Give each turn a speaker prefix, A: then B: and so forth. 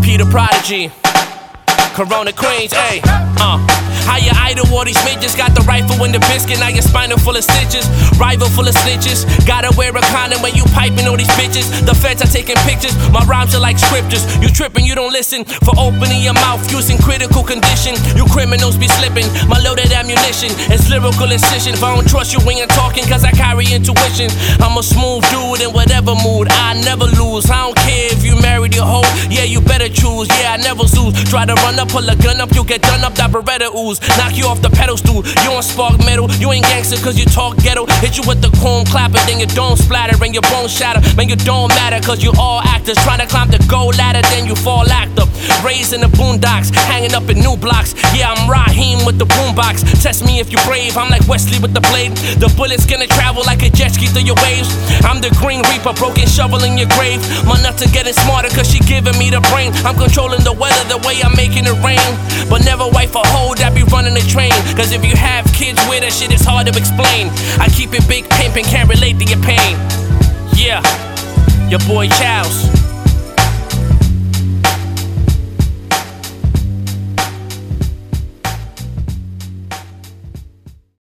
A: The prodigy. Corona Queens, ayy. Uh. How you idle all these midgets? Got the rifle in the biscuit, now your spinal full of stitches. Rival full of snitches. Gotta wear a condom when you piping all these bitches. The feds are taking pictures, my rhymes are like scriptures. You tripping, you don't listen. For opening your mouth, using critical condition. You criminals be slipping. My loaded ammunition is lyrical incision. If I don't trust you when you're talking, cause I carry intuition. I'm a smooth dude in whatever mood. I never lose. I don't care if you married your hoe. You choose. Yeah, I never lose. Try to run up, pull a gun up, you'll get done up. That Beretta ooze. Knock you off the pedestal. You on spark metal. You ain't gangster cause you talk ghetto. Hit you with the comb clapper, then your dome splatter and your bones shatter. Man, you don't matter cause you all actors. Trying to climb the gold ladder, then you fall actor. Raised in the boondocks, hanging up in new blocks. Yeah, I'm Raheem with the boombox. Test me if you brave. I'm like Wesley with the blade. The bullet's gonna travel like a jet ski through your waves. I'm the Grim Reaper, broken shovel in your grave. My nuts are getting smarter cause she giving me the brain. I'm controlling the weather the way I'm making it rain. But never wife a hoe that be running the train. Cause if you have kids with that shit, it's hard to explain. I keep it big pimpin', can't relate to your pain. Yeah, your boy Charles.